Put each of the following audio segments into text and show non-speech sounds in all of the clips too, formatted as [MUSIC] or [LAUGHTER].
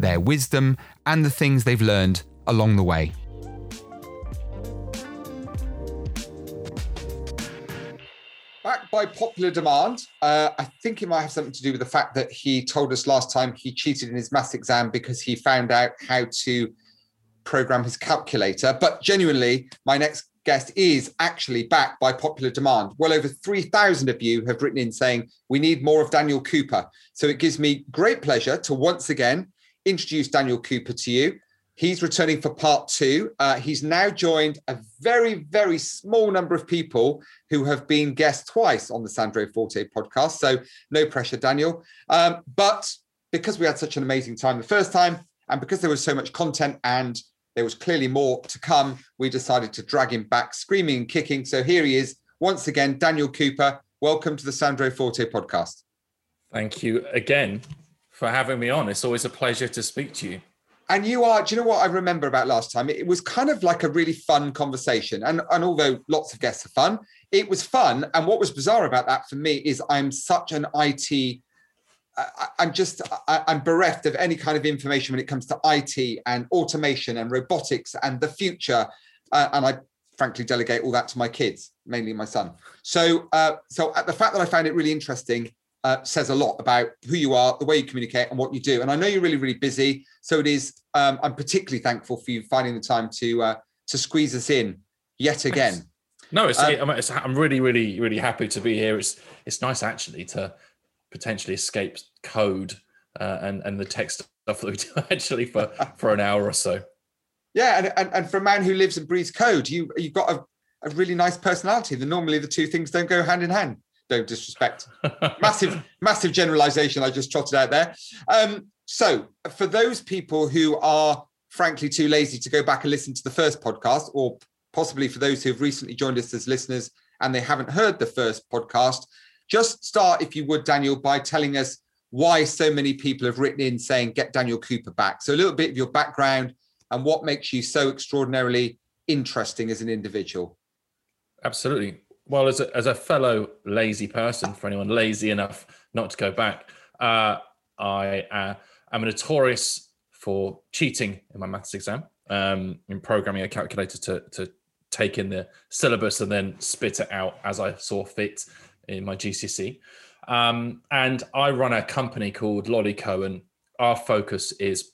their wisdom, and the things they've learned along the way. Back by popular demand, uh, I think it might have something to do with the fact that he told us last time he cheated in his maths exam because he found out how to program his calculator. But genuinely, my next guest is actually back by popular demand. Well over 3,000 of you have written in saying we need more of Daniel Cooper. So it gives me great pleasure to once again introduce Daniel Cooper to you. He's returning for part two. Uh, he's now joined a very, very small number of people who have been guests twice on the Sandro Forte podcast. So no pressure, Daniel. Um, but because we had such an amazing time the first time, and because there was so much content and there was clearly more to come, we decided to drag him back screaming and kicking. So here he is once again, Daniel Cooper. Welcome to the Sandro Forte podcast. Thank you again for having me on. It's always a pleasure to speak to you. And you are, do you know what I remember about last time? It was kind of like a really fun conversation. And, and although lots of guests are fun, it was fun. And what was bizarre about that for me is I'm such an IT, I, uh, uh, I'm just, I, I'm bereft of any kind of information when it comes to IT and automation and robotics and the future. Uh, and I frankly delegate all that to my kids, mainly my son. So, uh, so the fact that I found it really interesting uh, says a lot about who you are, the way you communicate, and what you do. And I know you're really, really busy, so it is. Um, I'm particularly thankful for you finding the time to uh, to squeeze us in yet again. No, it's, um, it's, I'm really, really, really happy to be here. It's it's nice actually to potentially escape code uh, and and the tech stuff that we do [LAUGHS] actually for for an hour or so. Yeah, and, and and for a man who lives and breathes code, you you've got a, a really nice personality. The normally the two things don't go hand in hand don't disrespect. massive, massive generalization I just trotted out there. Um, so, for those people who are frankly too lazy to go back and listen to the first podcast, or possibly for those who have recently joined us as listeners and they haven't heard the first podcast, just start, if you would, Daniel, by telling us why so many people have written in saying, get Daniel Cooper back. So, a little bit of your background and what makes you so extraordinarily interesting as an individual. Absolutely well, as a, as a fellow lazy person, for anyone lazy enough not to go back, uh, I uh, am notorious for cheating in my maths exam. Um, in programming a calculator to, to take in the syllabus and then spit it out as I saw fit in my GCSE. Um, and I run a company called Lollico, and our focus is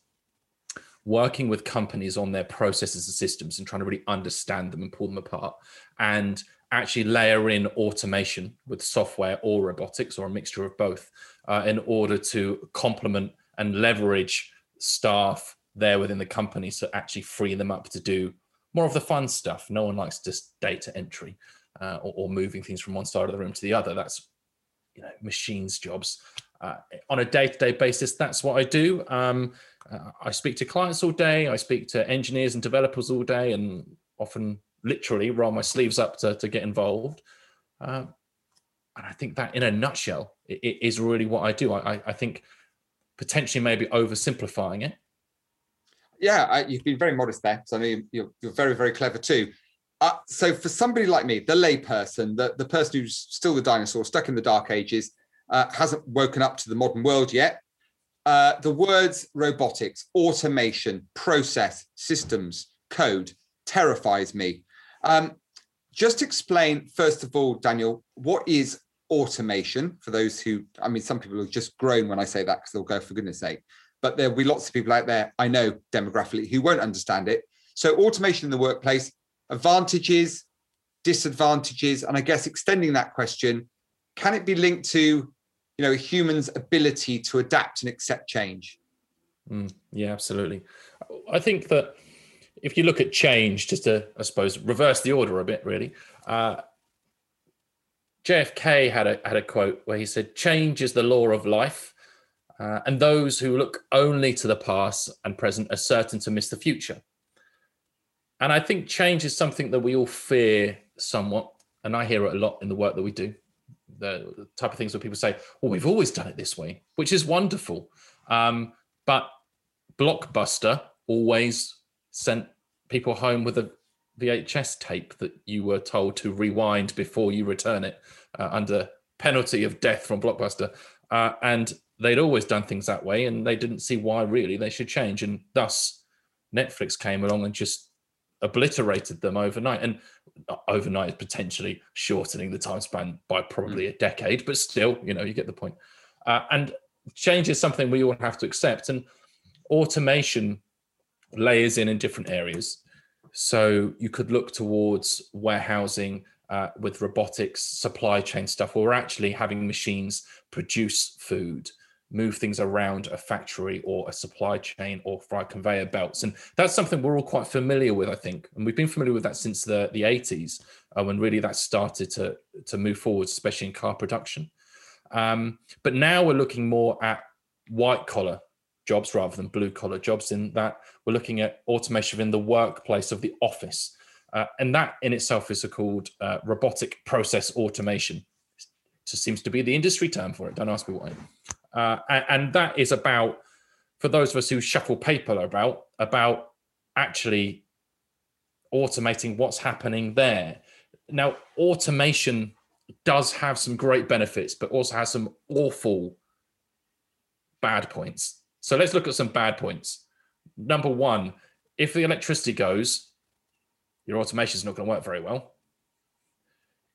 working with companies on their processes and systems and trying to really understand them and pull them apart and actually layer in automation with software or robotics or a mixture of both uh, in order to complement and leverage staff there within the company to actually free them up to do more of the fun stuff. No one likes just data entry uh, or, or, moving things from one side of the room to the other. That's you know machines jobs. Uh, on a day-to-day basis, that's what I do. Um, uh, I speak to clients all day. I speak to engineers and developers all day, and often literally roll my sleeves up to, to get involved. Um, and I think that, in a nutshell, it, it is really what I do. I, I think potentially maybe oversimplifying it. Yeah, I, you've been very modest there. So I know you're, you're very, very clever too. Uh, so for somebody like me, the layperson, the, the person who's still the dinosaur, stuck in the dark ages, uh, hasn't woken up to the modern world yet, uh, the words robotics, automation, process, systems, code terrifies me. Um, just explain, first of all, Daniel, what is automation for those who, I mean, some people have just grown when I say that because they'll go, for goodness sake. But there'll be lots of people out there, I know demographically, who won't understand it. So, automation in the workplace, advantages, disadvantages, and I guess extending that question, can it be linked to, you know, a human's ability to adapt and accept change? Mm, yeah, absolutely. I think that if you look at change, just to, I suppose, reverse the order a bit, really. Uh, JFK had a had a quote where he said, "Change is the law of life." Uh, and those who look only to the past and present are certain to miss the future. And I think change is something that we all fear somewhat. And I hear it a lot in the work that we do. The, type of things where people say, well, we've always done it this way, which is wonderful. Um, but Blockbuster always sent people home with a VHS tape that you were told to rewind before you return it uh, under penalty of death from Blockbuster. Uh, and they'd always done things that way and they didn't see why really they should change. And thus, Netflix came along and just obliterated them overnight. And overnight is potentially shortening the time span by probably mm. a decade, but still, you know, you get the point. Uh, and change is something we all have to accept. And automation layers in in different areas. So you could look towards warehousing uh, with robotics, supply chain stuff, where we're actually having machines produce food, move things around a factory or a supply chain or fry conveyor belts. And that's something we're all quite familiar with, I think. And we've been familiar with that since the, the 80s, uh, when really that started to, to move forward, especially in car production. Um, but now we're looking more at white collar jobs rather than blue collar jobs in that we're looking at automation in the workplace of the office. Uh, and that in itself is called uh, robotic process automation. It just seems to be the industry term for it. Don't ask me why uh, and, and, that is about for those of us who shuffle paper about about actually automating what's happening there. Now automation does have some great benefits but also has some awful bad points so let's look at some bad points. Number one, if the electricity goes, your automation is not going to work very well.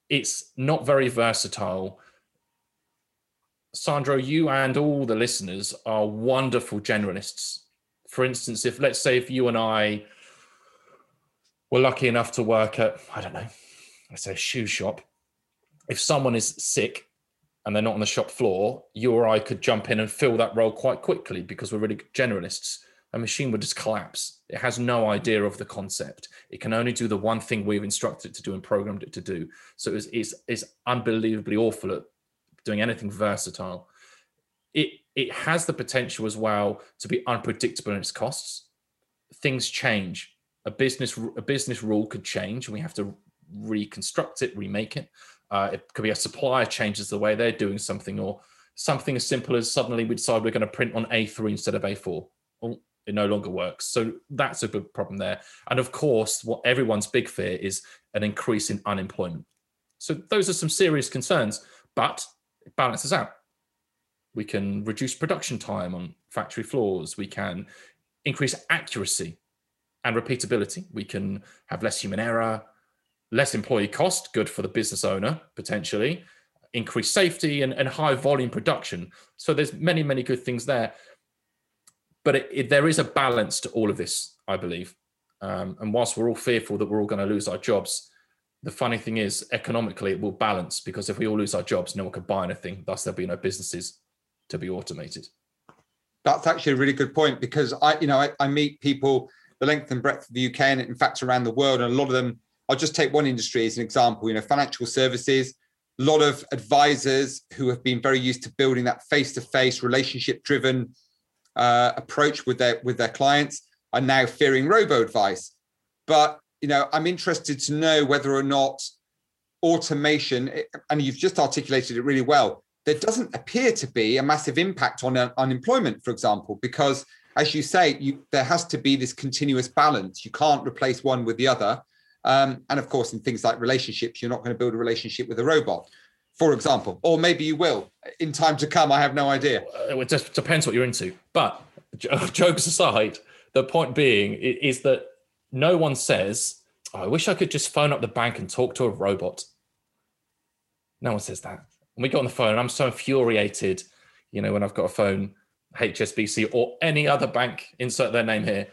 It's not very versatile. Sandro, you and all the listeners are wonderful generalists. For instance, if let's say if you and I were lucky enough to work at, I don't know, let's say a shoe shop, if someone is sick and they're not on the shop floor, you or I could jump in and fill that role quite quickly because we're really generalists. A machine would just collapse. It has no idea of the concept. It can only do the one thing we've instructed it to do and programmed it to do. So it's, it's, it's unbelievably awful at doing anything versatile. It, it has the potential as well to be unpredictable in its costs. Things change. A business a business rule could change, and we have to reconstruct it, remake it. Uh, it could be a supplier changes the way they're doing something, or something as simple as suddenly we decide we're going to print on A3 instead of A4. Well, it no longer works. So that's a big problem there. And of course, what everyone's big fear is an increase in unemployment. So those are some serious concerns, but it balances out. We can reduce production time on factory floors. We can increase accuracy and repeatability. We can have less human error less employee cost, good for the business owner potentially, increased safety and, and high volume production. So there's many, many good things there. But it, it, there is a balance to all of this, I believe. Um, and whilst we're all fearful that we're all going to lose our jobs, the funny thing is, economically, it will balance because if we all lose our jobs, no one can buy anything. Thus, there'll be no businesses to be automated. That's actually a really good point because I, you know, I, I meet people the length and breadth of the UK and in fact around the world, and a lot of them I'll just take one industry as an example, you know, financial services, a lot of advisors who have been very used to building that face-to-face relationship driven uh, approach with their with their clients are now fearing robo advice. But you know, I'm interested to know whether or not automation, and you've just articulated it really well, there doesn't appear to be a massive impact on uh, unemployment, for example, because as you say, you, there has to be this continuous balance. You can't replace one with the other. Um, and of course, in things like relationships, you're not going to build a relationship with a robot, for example, or maybe you will in time to come. I have no idea. It just depends what you're into. But [LAUGHS] jokes aside, the point being is that no one says, oh, I wish I could just phone up the bank and talk to a robot. No one says that. When we get on the phone, and I'm so infuriated, you know, when I've got a phone, HSBC or any other bank, insert their name here,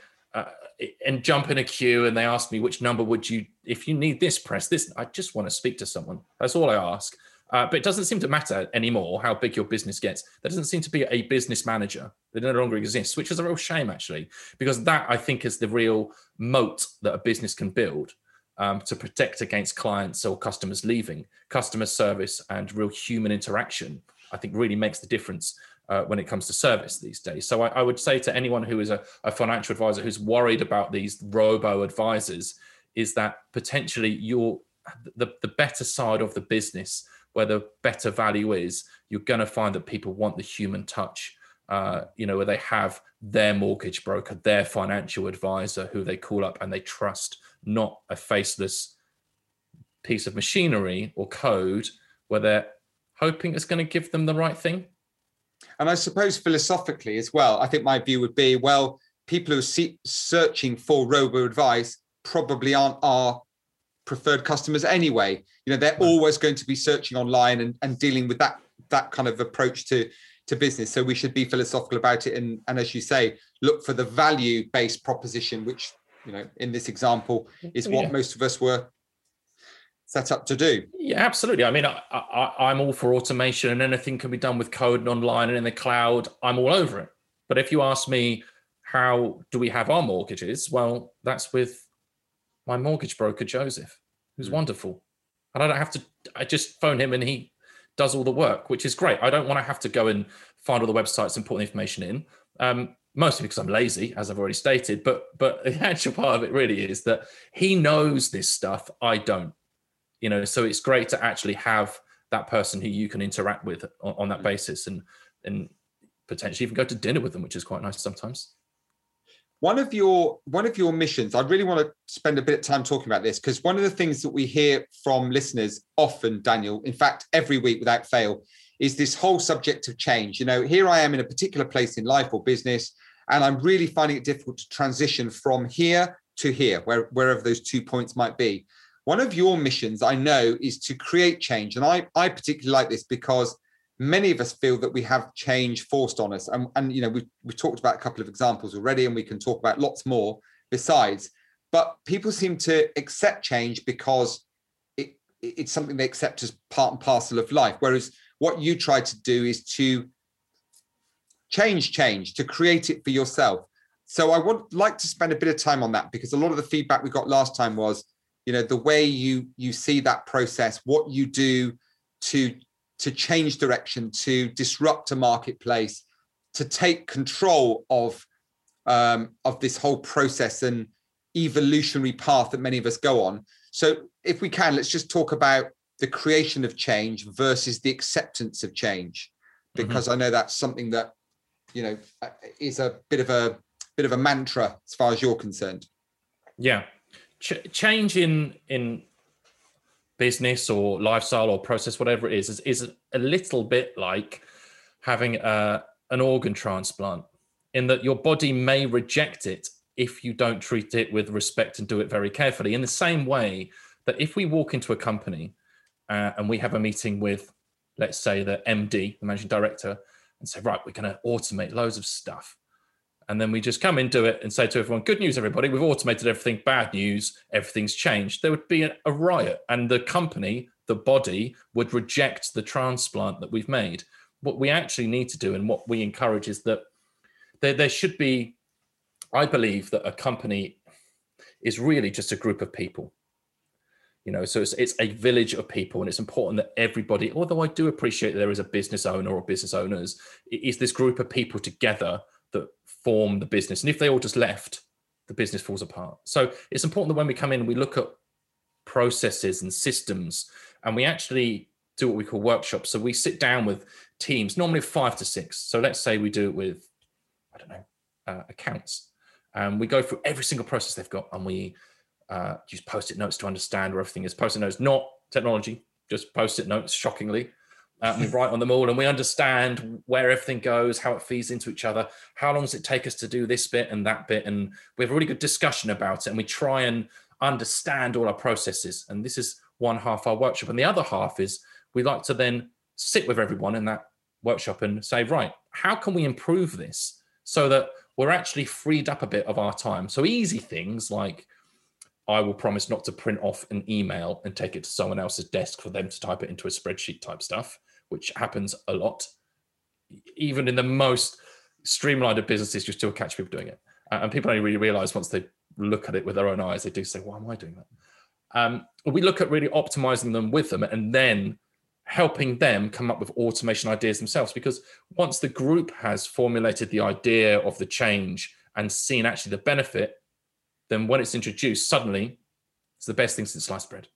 and jump in a queue and they ask me which number would you if you need this press this. I just want to speak to someone. That's all i ask. Uh, but it doesn't seem to matter anymore how big your business gets. There doesn't seem to be a business manager. That no longer exists which is a real shame actually because that i think is the real moat that a business can build um, to protect against clients or customers leaving. Customer service and real human interaction i think really makes the difference uh, when it comes to service these days. So I, I would say to anyone who is a, a, financial advisor who's worried about these robo advisors is that potentially you're the, the better side of the business where the better value is, you're going to find that people want the human touch. Uh, you know, where they have their mortgage broker, their financial advisor who they call up and they trust, not a faceless piece of machinery or code where they're hoping it's going to give them the right thing. And I suppose philosophically as well, I think my view would be well, people who are searching for robo advice probably aren't our preferred customers anyway. You know, they're right. always going to be searching online and, and dealing with that that kind of approach to to business. So we should be philosophical about it and, and as you say, look for the value-based proposition, which, you know, in this example is oh, what yeah. most of us were set up to do. Yeah, absolutely. I mean, I, I, I'm all for automation and anything can be done with code and online and in the cloud. I'm all over it. But if you ask me, how do we have our mortgages? Well, that's with my mortgage broker Joseph, who's mm. wonderful, and I don't have to. I just phone him and he does all the work, which is great. I don't want to have to go and find all the websites and put the information in. Um, mostly because I'm lazy, as I've already stated. But but [LAUGHS] the actual part of it really is that he knows this stuff. I don't. You know, so it's great to actually have that person who you can interact with on, on that mm. basis and and potentially even go to dinner with them, which is quite nice sometimes. One of your one of your missions i really want to spend a bit of time talking about this because one of the things that we hear from listeners often daniel in fact every week without fail is this whole subject of change. You know here i am in a particular place in life or business and i'm really finding it difficult to transition from here to here where, wherever those two points might be one of your missions i know is to create change and i i particularly like this because many of us feel that we have change forced on us. And, and you know, we've, we've talked about a couple of examples already, and we can talk about lots more besides. But people seem to accept change because it, it's something they accept as part and parcel of life. Whereas what you try to do is to change change, to create it for yourself. So I would like to spend a bit of time on that because a lot of the feedback we got last time was, you know, the way you you see that process, what you do to to change direction, to disrupt a marketplace, to take control of um, of this whole process and evolutionary path that many of us go on. So, if we can, let's just talk about the creation of change versus the acceptance of change, mm-hmm. because mm-hmm. I know that's something that you know is a bit of a bit of a mantra as far as you're concerned. Yeah, Ch- change in in business or lifestyle or process, whatever it is, is, is a little bit like having a, an organ transplant, in that your body may reject it if you don't treat it with respect and do it very carefully. In the same way that if we walk into a company uh, and we have a meeting with, let's say, the MD, the managing director, and say, right, we're going to automate loads of stuff and then we just come into it and say to everyone, good news, everybody, we've automated everything, bad news, everything's changed. There would be a, riot, and the company, the body, would reject the transplant that we've made. What we actually need to do, and what we encourage, is that there, there should be, I believe that a company is really just a group of people. You know, so it's, it's a village of people, and it's important that everybody, although I do appreciate that there is a business owner or business owners, is this group of people together form the business. And if they all just left, the business falls apart. So it's important that when we come in, we look at processes and systems, and we actually do what we call workshops. So we sit down with teams, normally five to six. So let's say we do it with, I don't know, uh, accounts. And we go through every single process they've got, and we uh, use post-it notes to understand where everything is. Post-it notes, not technology, just post-it notes. Shockingly, uh, we write on them all and we understand where everything goes, how it feeds into each other. How long does it take us to do this bit and that bit? And we have a really good discussion about it and we try and understand all our processes. And this is one half our workshop. And the other half is we like to then sit with everyone in that workshop and say, right, how can we improve this so that we're actually freed up a bit of our time? So easy things like, I will promise not to print off an email and take it to someone else's desk for them to type it into a spreadsheet type stuff which happens a lot. Even in the most streamlined of businesses, you still catch people doing it. And people only really realize once they look at it with their own eyes, they do say, why am I doing that? Um, we look at really optimizing them with them and then helping them come up with automation ideas themselves. Because once the group has formulated the idea of the change and seen actually the benefit, then when it's introduced, suddenly it's the best thing since sliced bread.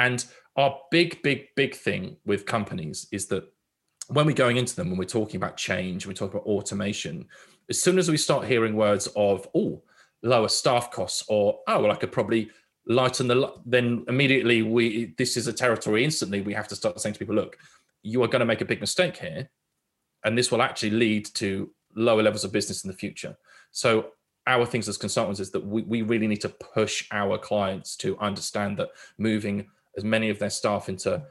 And our big, big, big thing with companies is that when we're going into them, when we're talking about change, we talk about automation, as soon as we start hearing words of, oh, lower staff costs, or oh, well, I could probably lighten the, then immediately we, this is a territory instantly we have to start saying to people, look, you are going to make a big mistake here. And this will actually lead to lower levels of business in the future. So our things as consultants is that we, we really need to push our clients to understand that moving as many of their staff into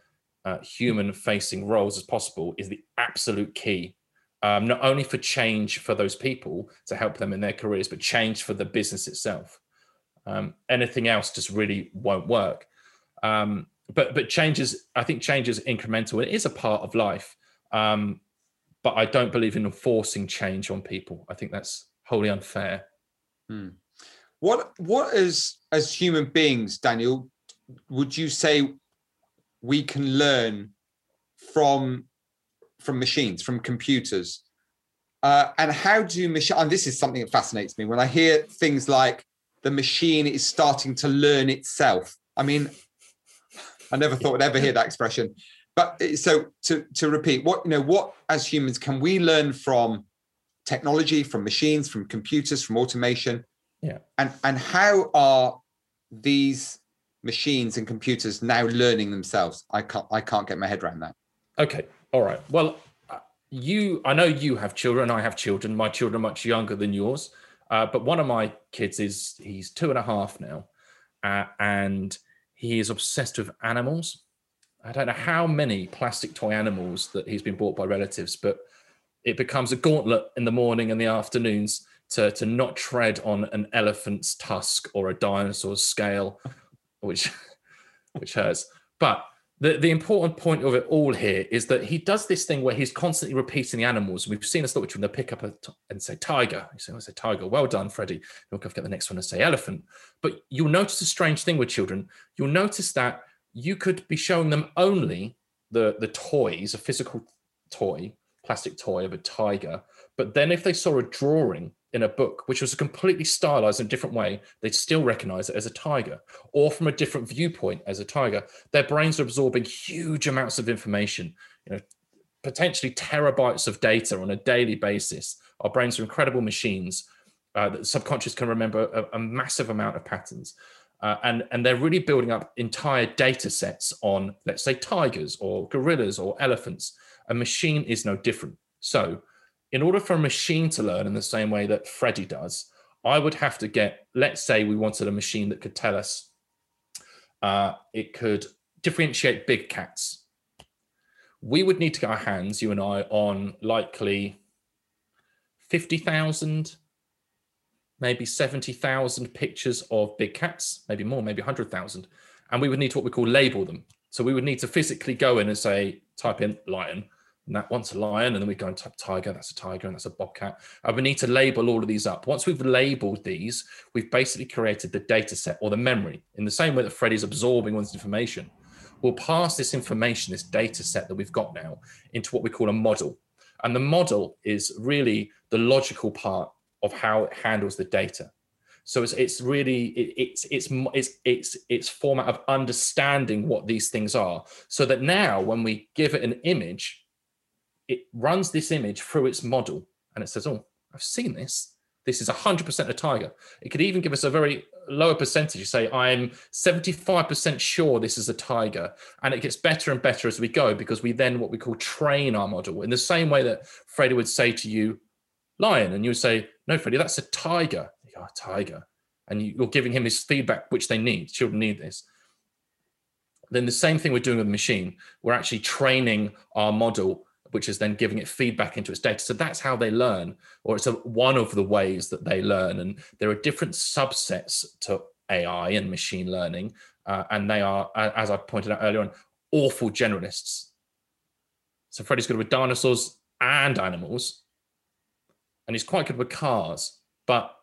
uh, human facing roles as possible is the absolute key. Um, not only for change for those people to help them in their careers but change for the business itself. Um, anything else just really won't work. Um, but but changes i think change is incremental. It is a part of life um, but i don't believe in enforcing change on people. I think that's wholly unfair. Hmm. what what is as human beings daniel would you say we can learn from from machines, from computers? Uh, and how do machine? And this is something that fascinates me when I hear things like the machine is starting to learn itself. I mean, I never thought I'd ever hear that expression. But uh, so to to repeat, what you know, what as humans can we learn from technology, from machines, from computers, from automation? Yeah. And and how are these machines and computers now learning themselves. I can't I can't get my head around that. Okay. All right. Well, uh, you I know you have children. I have children. My children are much younger than yours. Uh, but one of my kids is he's two and a half now, uh, and he is obsessed with animals. I don't know how many plastic toy animals that he's been bought by relatives, but it becomes a gauntlet in the morning and the afternoons to to not tread on an elephant's tusk or a dinosaur's scale which [LAUGHS] which hurts. But the, the important point of it all here is that he does this thing where he's constantly repeating the animals. We've seen a story when they pick up a, and say tiger. You say, oh, I say tiger. Well done, Freddie. You'll get the next one and say elephant. But you'll notice a strange thing with children. You'll notice that you could be showing them only the, the toys, a physical toy, plastic toy of a tiger. But then if they saw a drawing in a book, which was a completely stylized in a different way, they'd still recognize it as a tiger, or from a different viewpoint as a tiger. Their brains are absorbing huge amounts of information, you know, potentially terabytes of data on a daily basis. Our brains are incredible machines. Uh, the subconscious can remember a, a massive amount of patterns. Uh, and, and they're really building up entire data sets on, let's say, tigers or gorillas or elephants. A machine is no different. So in order for a machine to learn in the same way that Freddie does, I would have to get, let's say we wanted a machine that could tell us uh, it could differentiate big cats. We would need to get our hands, you and I, on likely 50,000, maybe 70,000 pictures of big cats, maybe more, maybe 100,000. And we would need to what we call label them. So we would need to physically go in and say, type in lion, and that one's a lion, and then we go and type tiger, that's a tiger, and that's a bobcat. And we need to label all of these up. Once we've labeled these, we've basically created the data set or the memory in the same way that Freddie's absorbing all this information. We'll pass this information, this data set that we've got now, into what we call a model. And the model is really the logical part of how it handles the data. So it's it's really it, it's it's it's it's it's format of understanding what these things are, so that now when we give it an image, it runs this image through its model and it says, oh, I've seen this. This is 100% a tiger. It could even give us a very lower percentage. You say, I'm 75% sure this is a tiger. And it gets better and better as we go because we then what we call train our model in the same way that Freddie would say to you, lion. And you would say, no, Freddie, that's a tiger. You go, tiger. And you're giving him his feedback, which they need. Children need this then the same thing we're doing with the machine. We're actually training our model which is then giving it feedback into its data. So that's how they learn, or it's a, one of the ways that they learn. And there are different subsets to AI and machine learning, uh, and they are, as I pointed out earlier on, awful generalists. So Freddie's good with dinosaurs and animals, and he's quite good with cars, but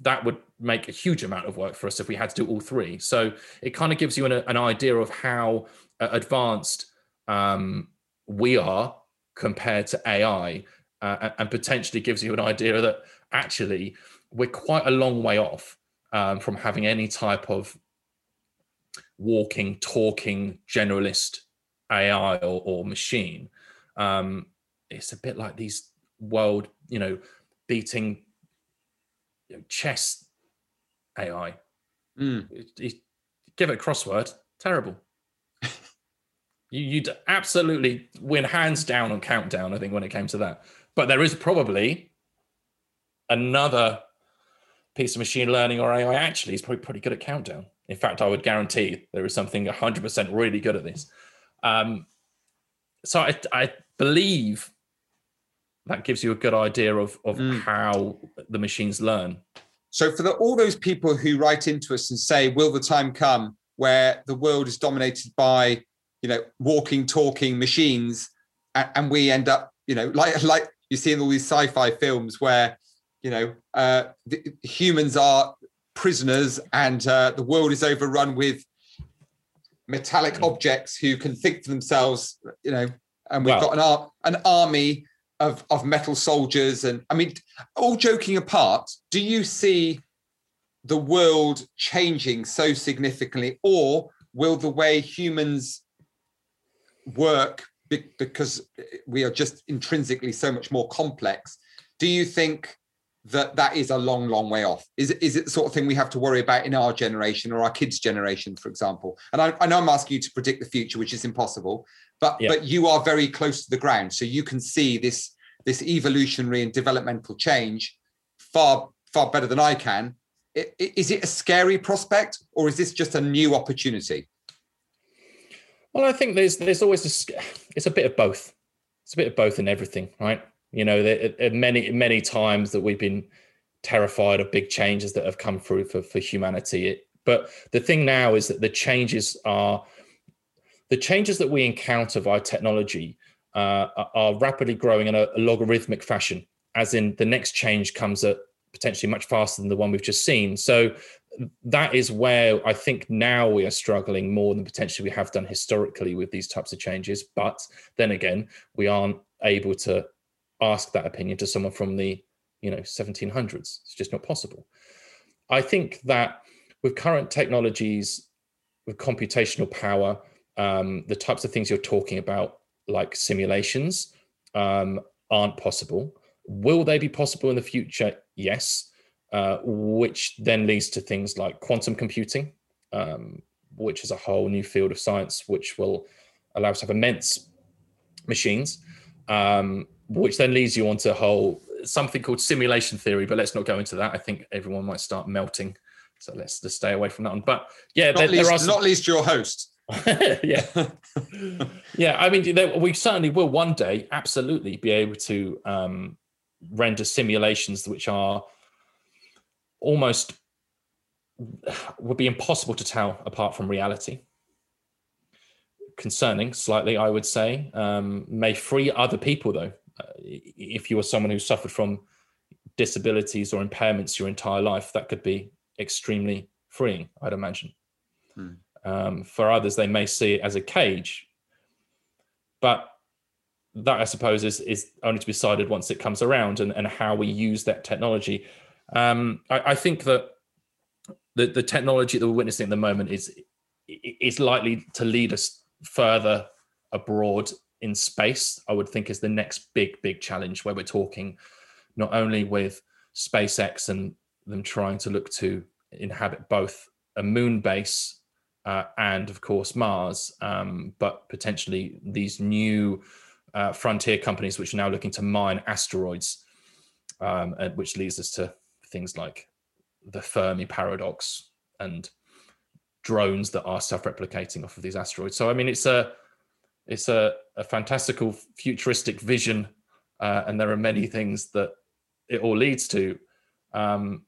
that would make a huge amount of work for us if we had to do all three. So it kind of gives you an, an idea of how uh, advanced um, we are compared to AI, uh, and potentially gives you an idea that actually we're quite a long way off um, from having any type of walking, talking generalist AI or, or machine. Um, it's a bit like these world, you know, beating you know, chess AI. Mm. It- it- give it a crossword, terrible. You, you'd absolutely win hands down on countdown, I think, when it came to that. But there is probably another piece of machine learning or AI actually is probably pretty good at countdown. In fact, I would guarantee there is something 100% really good at this. Um, so I, I believe that gives you a good idea of, of Mm. how the machines learn. So for the, all those people who write into us and say, "Will the time come where the world is dominated by, you know, walking, talking machines, and, and we end up, you know, like [LAUGHS] like you see in all these sci-fi films where, you know, uh, the, humans are prisoners and uh, the world is overrun with metallic Mm. objects who can think for themselves, you know, and we've got an ar- an army of of metal soldiers, and I mean, all joking apart, do you see the world changing so significantly, or will the way humans work be- because we are just intrinsically so much more complex? Do you think that that is a long, long way off? Is it, is it the sort of thing we have to worry about in our generation or our kids' generation, for example? And I, I know I'm asking you to predict the future, which is impossible, but Yeah. but you are very close to the ground, so you can see this this evolutionary and developmental change far far better than I can. Is it a scary prospect, or is this just a new opportunity? Well, I think there's there's always a, it's a bit of both. It's a bit of both in everything, right? You know, there are many many times that we've been terrified of big changes that have come through for for humanity. It, but the thing now is that the changes are the changes that we encounter via technology uh, are- are rapidly growing in a, a logarithmic fashion, as in the next change comes at potentially much faster than the one we've just seen. So that is where I think now we are struggling more than potentially we have done historically with these types of changes. But then again, we aren't able to ask that opinion to someone from the you know 1700s. It's just not possible. I think that with current technologies, with computational power, um, the types of things you're talking about, like simulations, um, aren't possible. Will they be possible in the future? Yes uh, which then leads to things like quantum computing, um, which is a whole new field of science, which will allow us to have immense machines, um, which then leads you onto a whole something called simulation theory. But let's not go into that. I think everyone might start melting. So let's just stay away from that one. But yeah, Not there, least, there are some, not least your host. [LAUGHS] yeah, [LAUGHS] yeah. I mean, there, we certainly will one day absolutely be able to um, render simulations which are almost would be impossible to tell apart from reality. Concerning, slightly, I would say, um, may free other people though. Uh, if you are someone who suffered from disabilities or impairments your entire life, that could be extremely freeing, I'd imagine. Hmm. Um, for others, they may see it as a cage, but that I suppose is is only to be decided once it comes around and, and how we use that technology. Um, I, I think that the, the technology that we're witnessing at the moment is is likely to lead us further abroad in space. I would think is the next big big challenge where we're talking not only with SpaceX and them trying to look to inhabit both a moon base uh, and of course Mars, um, but potentially these new uh, frontier companies which are now looking to mine asteroids, um, and which leads us to things like the Fermi paradox and drones that are self-replicating off of these asteroids. So I mean, it's a it's a, a fantastical futuristic vision, uh, and there are many things that it all leads to. Um,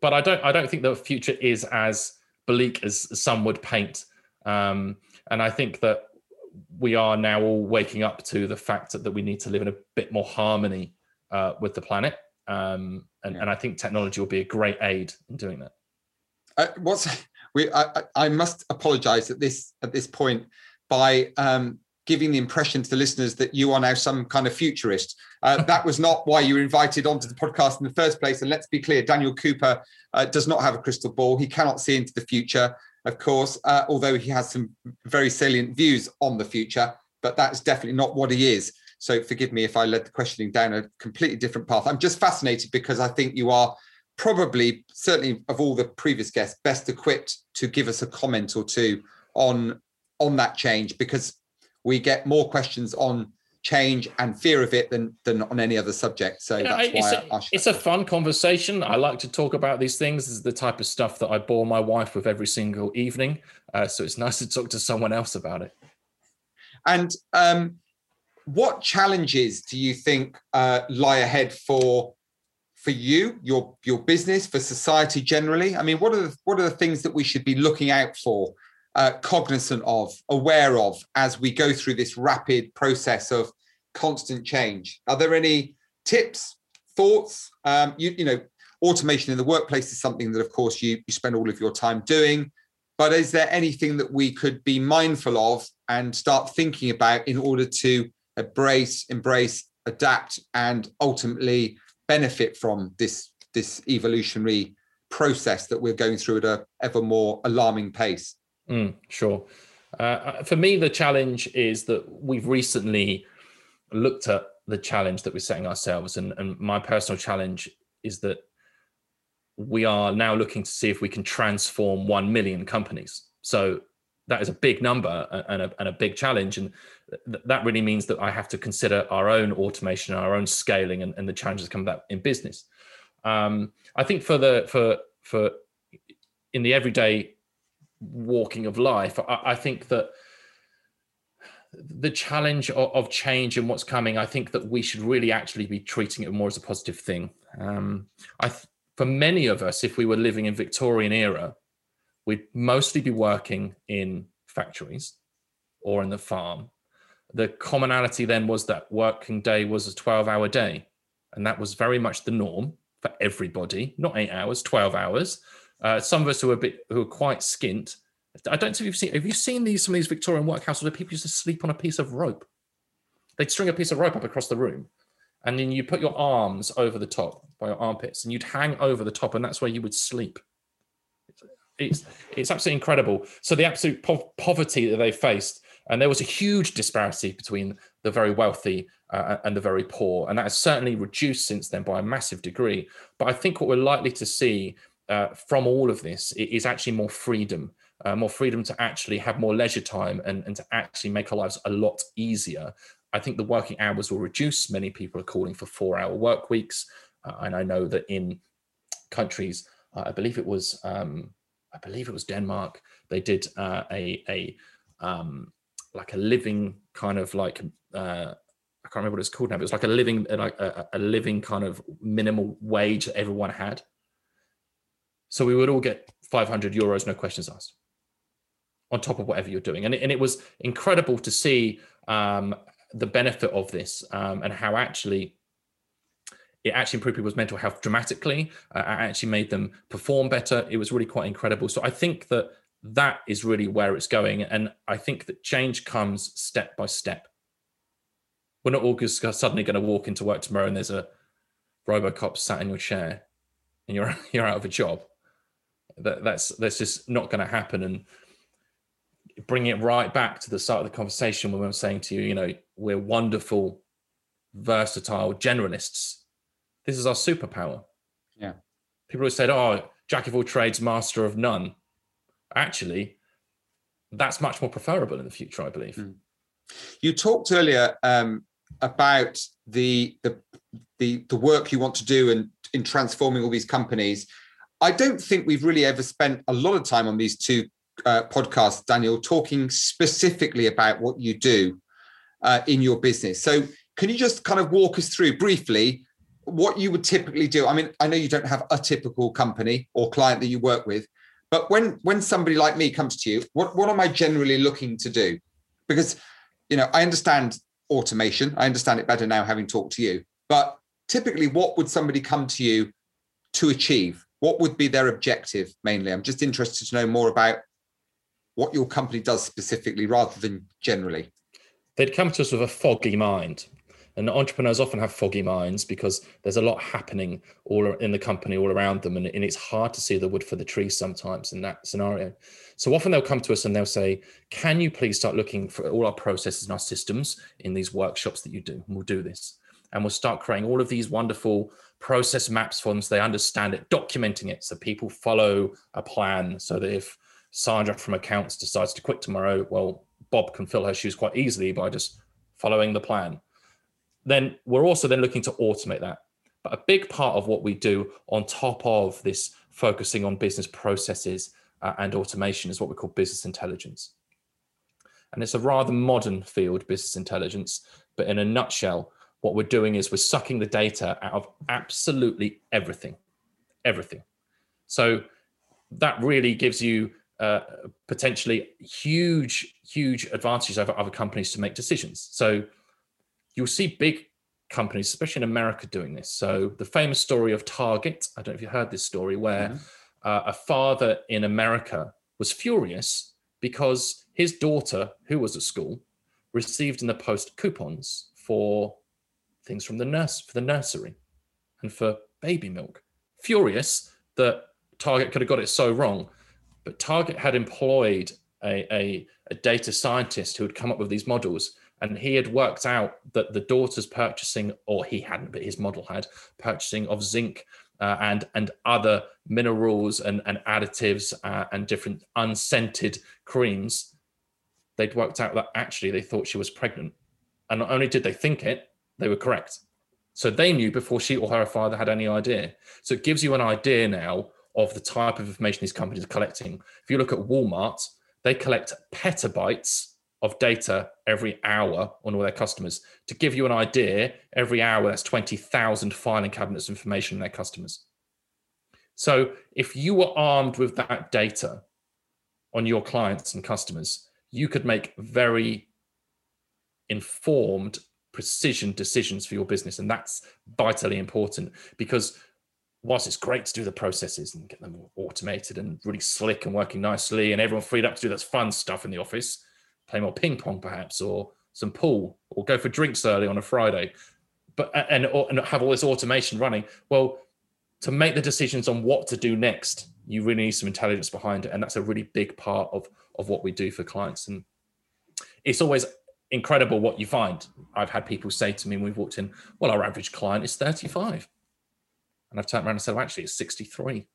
but I don't I don't think the future is as bleak as some would paint. Um, and I think that we are now all waking up to the fact that, that we need to live in a bit more harmony uh, with the planet. Um, and, Yeah. and I think technology will be a great aid in doing that. Uh, what's [LAUGHS] we? I, I- must apologise at this at this point by um, giving the impression to the listeners that you are now some kind of futurist. Uh, [LAUGHS] that was not why you were invited onto the podcast in the first place. And let's be clear, Daniel Cooper uh, does not have a crystal ball. He cannot see into the future, of course, uh, although he has some very salient views on the future. But that's definitely not what he is. So forgive me if I led the questioning down a completely different path. I'm just fascinated because I think you are probably, certainly of all the previous guests, best equipped to give us a comment or two on on that change because we get more questions on change and fear of it than than on any other subject. So that's it's why a, I, I it's a fun conversation. I like to talk about these things. This is the type of stuff that I bore my wife with every single evening. Uh, so it's nice to talk to someone else about it. And um, what challenges do you think uh, lie ahead for for you, your your business, for society generally? I mean, what are the, what are the things that we should be looking out for uh, cognizant of, aware of as we go through this rapid process of constant change? Are there any tips, thoughts? Um, you, you know, automation in the workplace is something that, of course, you, you spend all of your time doing. But is there anything that we could be mindful of and start thinking about in order to embrace, embrace, adapt, and ultimately benefit from this this evolutionary process that we're going through at a ever more alarming pace? Mm, sure. Uh, uh, for me, the challenge is that we've recently looked at the challenge that we're setting ourselves, and, and my personal challenge is that we are now looking to see if we can transform 1 million companies. So that is a big number and a, and a big challenge. And th- that really means that I have to consider our own automation, and our own scaling, and, and the challenges that come that in business. Um, I think for the for for in the everyday walking of life, I, I think that the challenge of, of, change and what's coming, I think that we should really actually be treating it more as a positive thing. Um, I, for many of us, if we were living in Victorian era, we'd mostly be working in factories or in the farm. The commonality then was that working day was a 12 hour day. And that was very much the norm for everybody, not eight hours, 12 hours. Uh, some of us who are a bit who are quite skint. I don't know if you've seen. Have you seen these some of these Victorian workhouses where people used to sleep on a piece of rope? They'd string a piece of rope up across the room, and then you put your arms over the top by your armpits, and you'd hang over the top, and that's where you would sleep. It's it's absolutely incredible. So the absolute po- poverty that they faced, and there was a huge disparity between the very wealthy uh, and the very poor, and that has certainly reduced since then by a massive degree. But I think what we're likely to see uh, from all of this is actually more freedom, uh, more freedom to actually have more leisure time and, and to actually make our lives a lot easier. I think the working hours will reduce. Many people are calling for four hour work weeks. Uh, and I know that in countries, uh, I believe it was, um, I believe it was Denmark, they did uh, a, a um, like a living kind of like, uh, I can't remember what it's called now, but it was like a living, like a, a living kind of minimal wage that everyone had so we would all get 500 euros, no questions asked, on top of whatever you're doing. And it, and it was incredible to see um, the benefit of this um, and how actually it actually improved people's mental health dramatically. Uh, it actually made them perform better. It was really quite incredible. So I think that that is really where it's going. And I think that change comes step by step. We're not all just suddenly going to walk into work tomorrow and there's a Robocop sat in your chair and you're [LAUGHS] you're out of a job that that's that's just not going to happen and bringing it right back to the start of the conversation when were saying to you you know we're wonderful versatile generalists this is our superpower. Yeah. People have said oh jack of all trades master of none. Actually that's much more preferable in the future i believe. Mm. you talked earlier um, about the, the the the work you want to do and in transforming all these companies. I don't think we've really ever spent a lot of time on these two uh, podcasts, Daniel, talking specifically about what you do uh, in your business. So, can you just kind of walk us through briefly what you would typically do? I mean, I know you don't have a typical company or client that you work with, but when when somebody like me comes to you, what what am I generally looking to do? Because you know, I understand automation. I understand it better now having talked to you. But typically, what would somebody come to you to achieve? what would be their objective mainly? I'm just interested to know more about what your company does specifically rather than generally. they'd come to us with a foggy mind. And entrepreneurs often have foggy minds because there's a lot happening all in the company, all around them, and, and it's hard to see the wood for the trees sometimes in that scenario. So often they'll come to us and they'll say, "Can you please start looking for all our processes and our systems in these workshops that you do?" And we'll do this, and we'll start creating all of these wonderful process maps for them so they understand it, documenting it so people follow a plan. So that if Sandra from accounts decides to quit tomorrow, well, Bob can fill her shoes quite easily by just following the plan. Then we're also then looking to automate that. But a big part of what we do on top of this focusing on business processes uh, and automation is what we call business intelligence. And it's a rather modern field, business intelligence. But in a nutshell, what we're doing is we're sucking the data out of absolutely everything, everything. So that really gives you uh, potentially huge, huge advantages over other companies to make decisions. So you'll see big companies, especially in America, doing this. So the famous story of Target, I don't know if you heard this story, where mm-hmm. uh, a father in America was furious because his daughter, who was at school, received in the post coupons for things from the nurse for the nursery and for baby milk. Furious that Target could have got it so wrong, but Target had employed a, a, a data scientist who had come up with these models and he had worked out that the daughter's purchasing, or he hadn't, but his model had purchasing of zinc uh, and and other minerals and, and additives uh, and different unscented creams. They'd worked out that actually they thought she was pregnant, and not only did they think it, they were correct. So they knew before she or her father had any idea. So it gives you an idea now of the type of information these companies are collecting. If you look at Walmart, they collect petabytes of data every hour on all their customers. To give you an idea, every hour that's 20,000 filing cabinets of information on their customers. So if you were armed with that data on your clients and customers, you could make very informed precision decisions for your business. And that's vitally important because whilst it's great to do the processes and get them automated and really slick and working nicely and everyone freed up to do that fun stuff in the office, play more ping pong perhaps or some pool or go for drinks early on a Friday, but and, and have all this automation running. Well, to make the decisions on what to do next, you really need some intelligence behind it. And that's a really big part of, of what we do for clients. And it's always incredible what you find. I've had people say to me when we've walked in, well, our average client is 35. And I've turned around and said, well, actually, it's 63.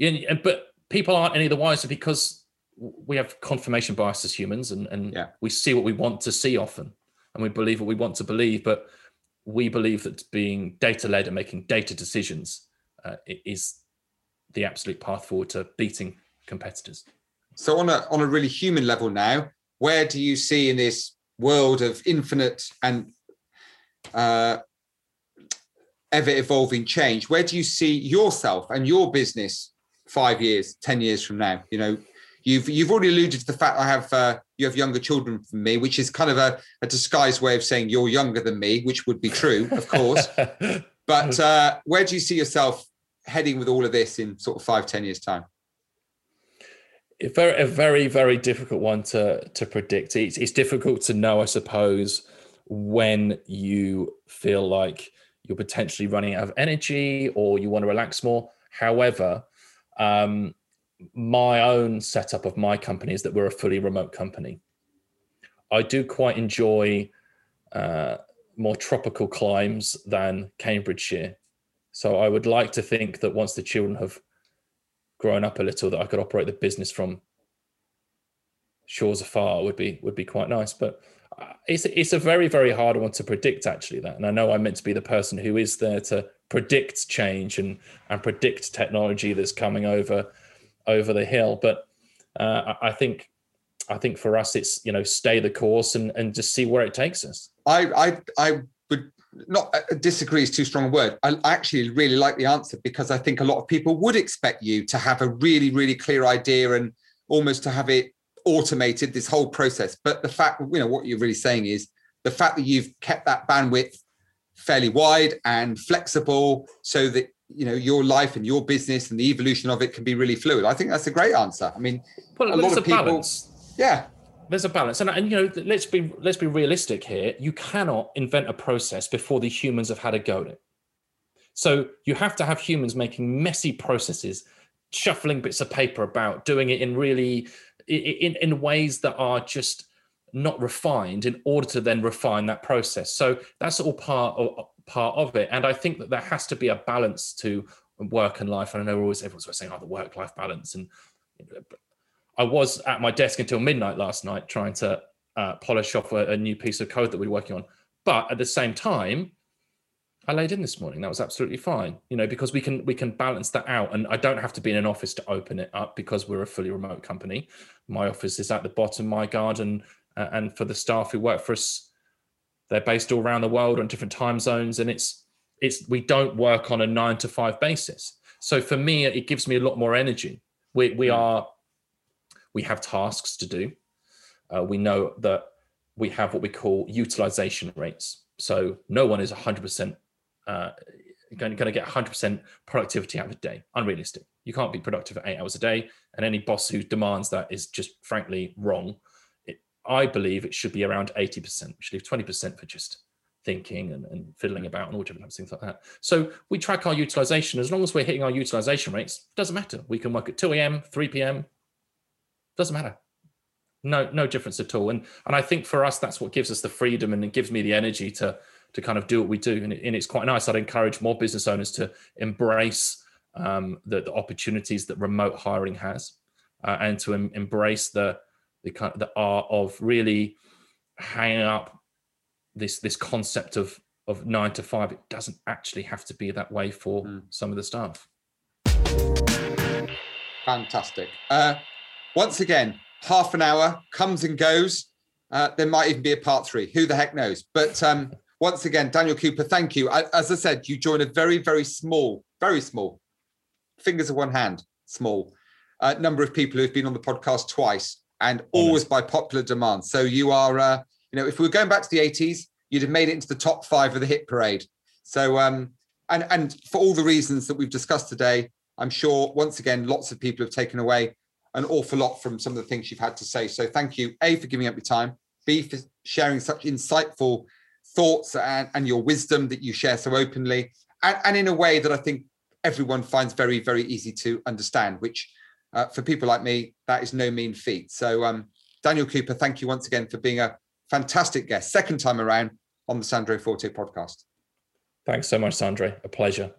And, but people aren't any the wiser because we have confirmation bias as humans and, and yeah. we see what we want to see often and we believe what we want to believe. But we believe that being data led and making data decisions uh, is the absolute path forward to beating competitors. So on a on a really human level now, where do you see in this world of infinite and uh, ever evolving change where do you see yourself and your business five years ten years from now you know you've you've already alluded to the fact i have uh, you have younger children than me which is kind of a, a disguised way of saying you're younger than me which would be true of course [LAUGHS] but uh, where do you see yourself heading with all of this in sort of five ten years time a very, a very, very difficult one to to predict. It's, it's difficult to know, I suppose, when you feel like you're potentially running out of energy or you want to relax more. However, um, my own setup of my company is that we're a fully remote company. I do quite enjoy uh, more tropical climes than Cambridgeshire. So I would like to think that once the children have grown up a little that I could operate the business from shores afar would be would be quite nice. But uh, it's it's a very very hard one to predict actually that, and I know I'm meant to be the person who is there to predict change and and predict technology that's coming over over the hill. But uh, I think I think for us it's you know stay the course and and just see where it takes us. I I I would not uh, disagree is too strong a word. I actually really like the answer because I think a lot of people would expect you to have a really, really clear idea and almost to have it automated this whole process. But the fact, you know, what you're really saying is the fact that you've kept that bandwidth fairly wide and flexible so that you know your life and your business and the evolution of it can be really fluid. I think that's a great answer. I mean, well, a lot of people, balance. yeah, there's a balance, and, and you know, let's be let's be realistic here. You cannot invent a process before the humans have had a go at it. So you have to have humans making messy processes, shuffling bits of paper about, doing it in really in in ways that are just not refined in order to then refine that process. So that's all part of part of it. And I think that there has to be a balance to work and life. And I know always everyone's always saying, "Oh, the work-life balance." And I was at my desk until midnight last night trying to uh, polish off a, a new piece of code that we we're working on. But at the same time, I laid in this morning. That was absolutely fine, you know, because we can we can balance that out, and I don't have to be in an office to open it up because we're a fully remote company. My office is at the bottom, my garden, uh, and for the staff who work for us, they're based all around the world on different time zones, and it's it's we don't work on a nine to five basis. So for me, it gives me a lot more energy. We we hmm. are we have tasks to do. Uh, we know that we have what we call utilization rates. So no one is 100% uh, going, going to get 100% productivity out of a day. Unrealistic. You can't be productive for eight hours a day. And any boss who demands that is just frankly wrong. I believe it should be around 80%. We should leave 20% for just thinking and, and fiddling about and all different things like that. So we track our utilization. As long as we're hitting our utilization rates, doesn't matter. We can work at 2 a.m., 3 p.m., doesn't matter. No, no difference at all. And and I think for us, that's what gives us the freedom and it gives me the energy to to kind of do what we do. And, it, and it's quite nice. I'd encourage more business owners to embrace um, the, the, opportunities that remote hiring has, uh, and to em- embrace the the kind of the art of really hanging up this this concept of of nine to five. It doesn't actually have to be that way for mm. some of the staff. Fantastic. Uh, once again, half an hour comes and goes. Uh, there might even be a part three. Who the heck knows? But um, once again, Daniel Cooper, thank you. I, as I said, you join a very, very small, very small, fingers of one hand, small uh, number of people who've been on the podcast twice and always by popular demand. So you are, uh, you know, if we were going back to the 80s, you'd have made it into the top five of the hit parade. So, um, and and for all the reasons that we've discussed today, I'm sure once again, lots of people have taken away an awful lot from some of the things you've had to say. So thank you, A, for giving up your time, B, for sharing such insightful thoughts and, and your wisdom that you share so openly, and, and in a way that I think everyone finds very, very easy to understand, which uh, for people like me, that is no mean feat. So, um, Daniel Cooper, thank you once again for being a fantastic guest, second time around on the Sandro Forte podcast. Thanks so much, Sandro. A pleasure.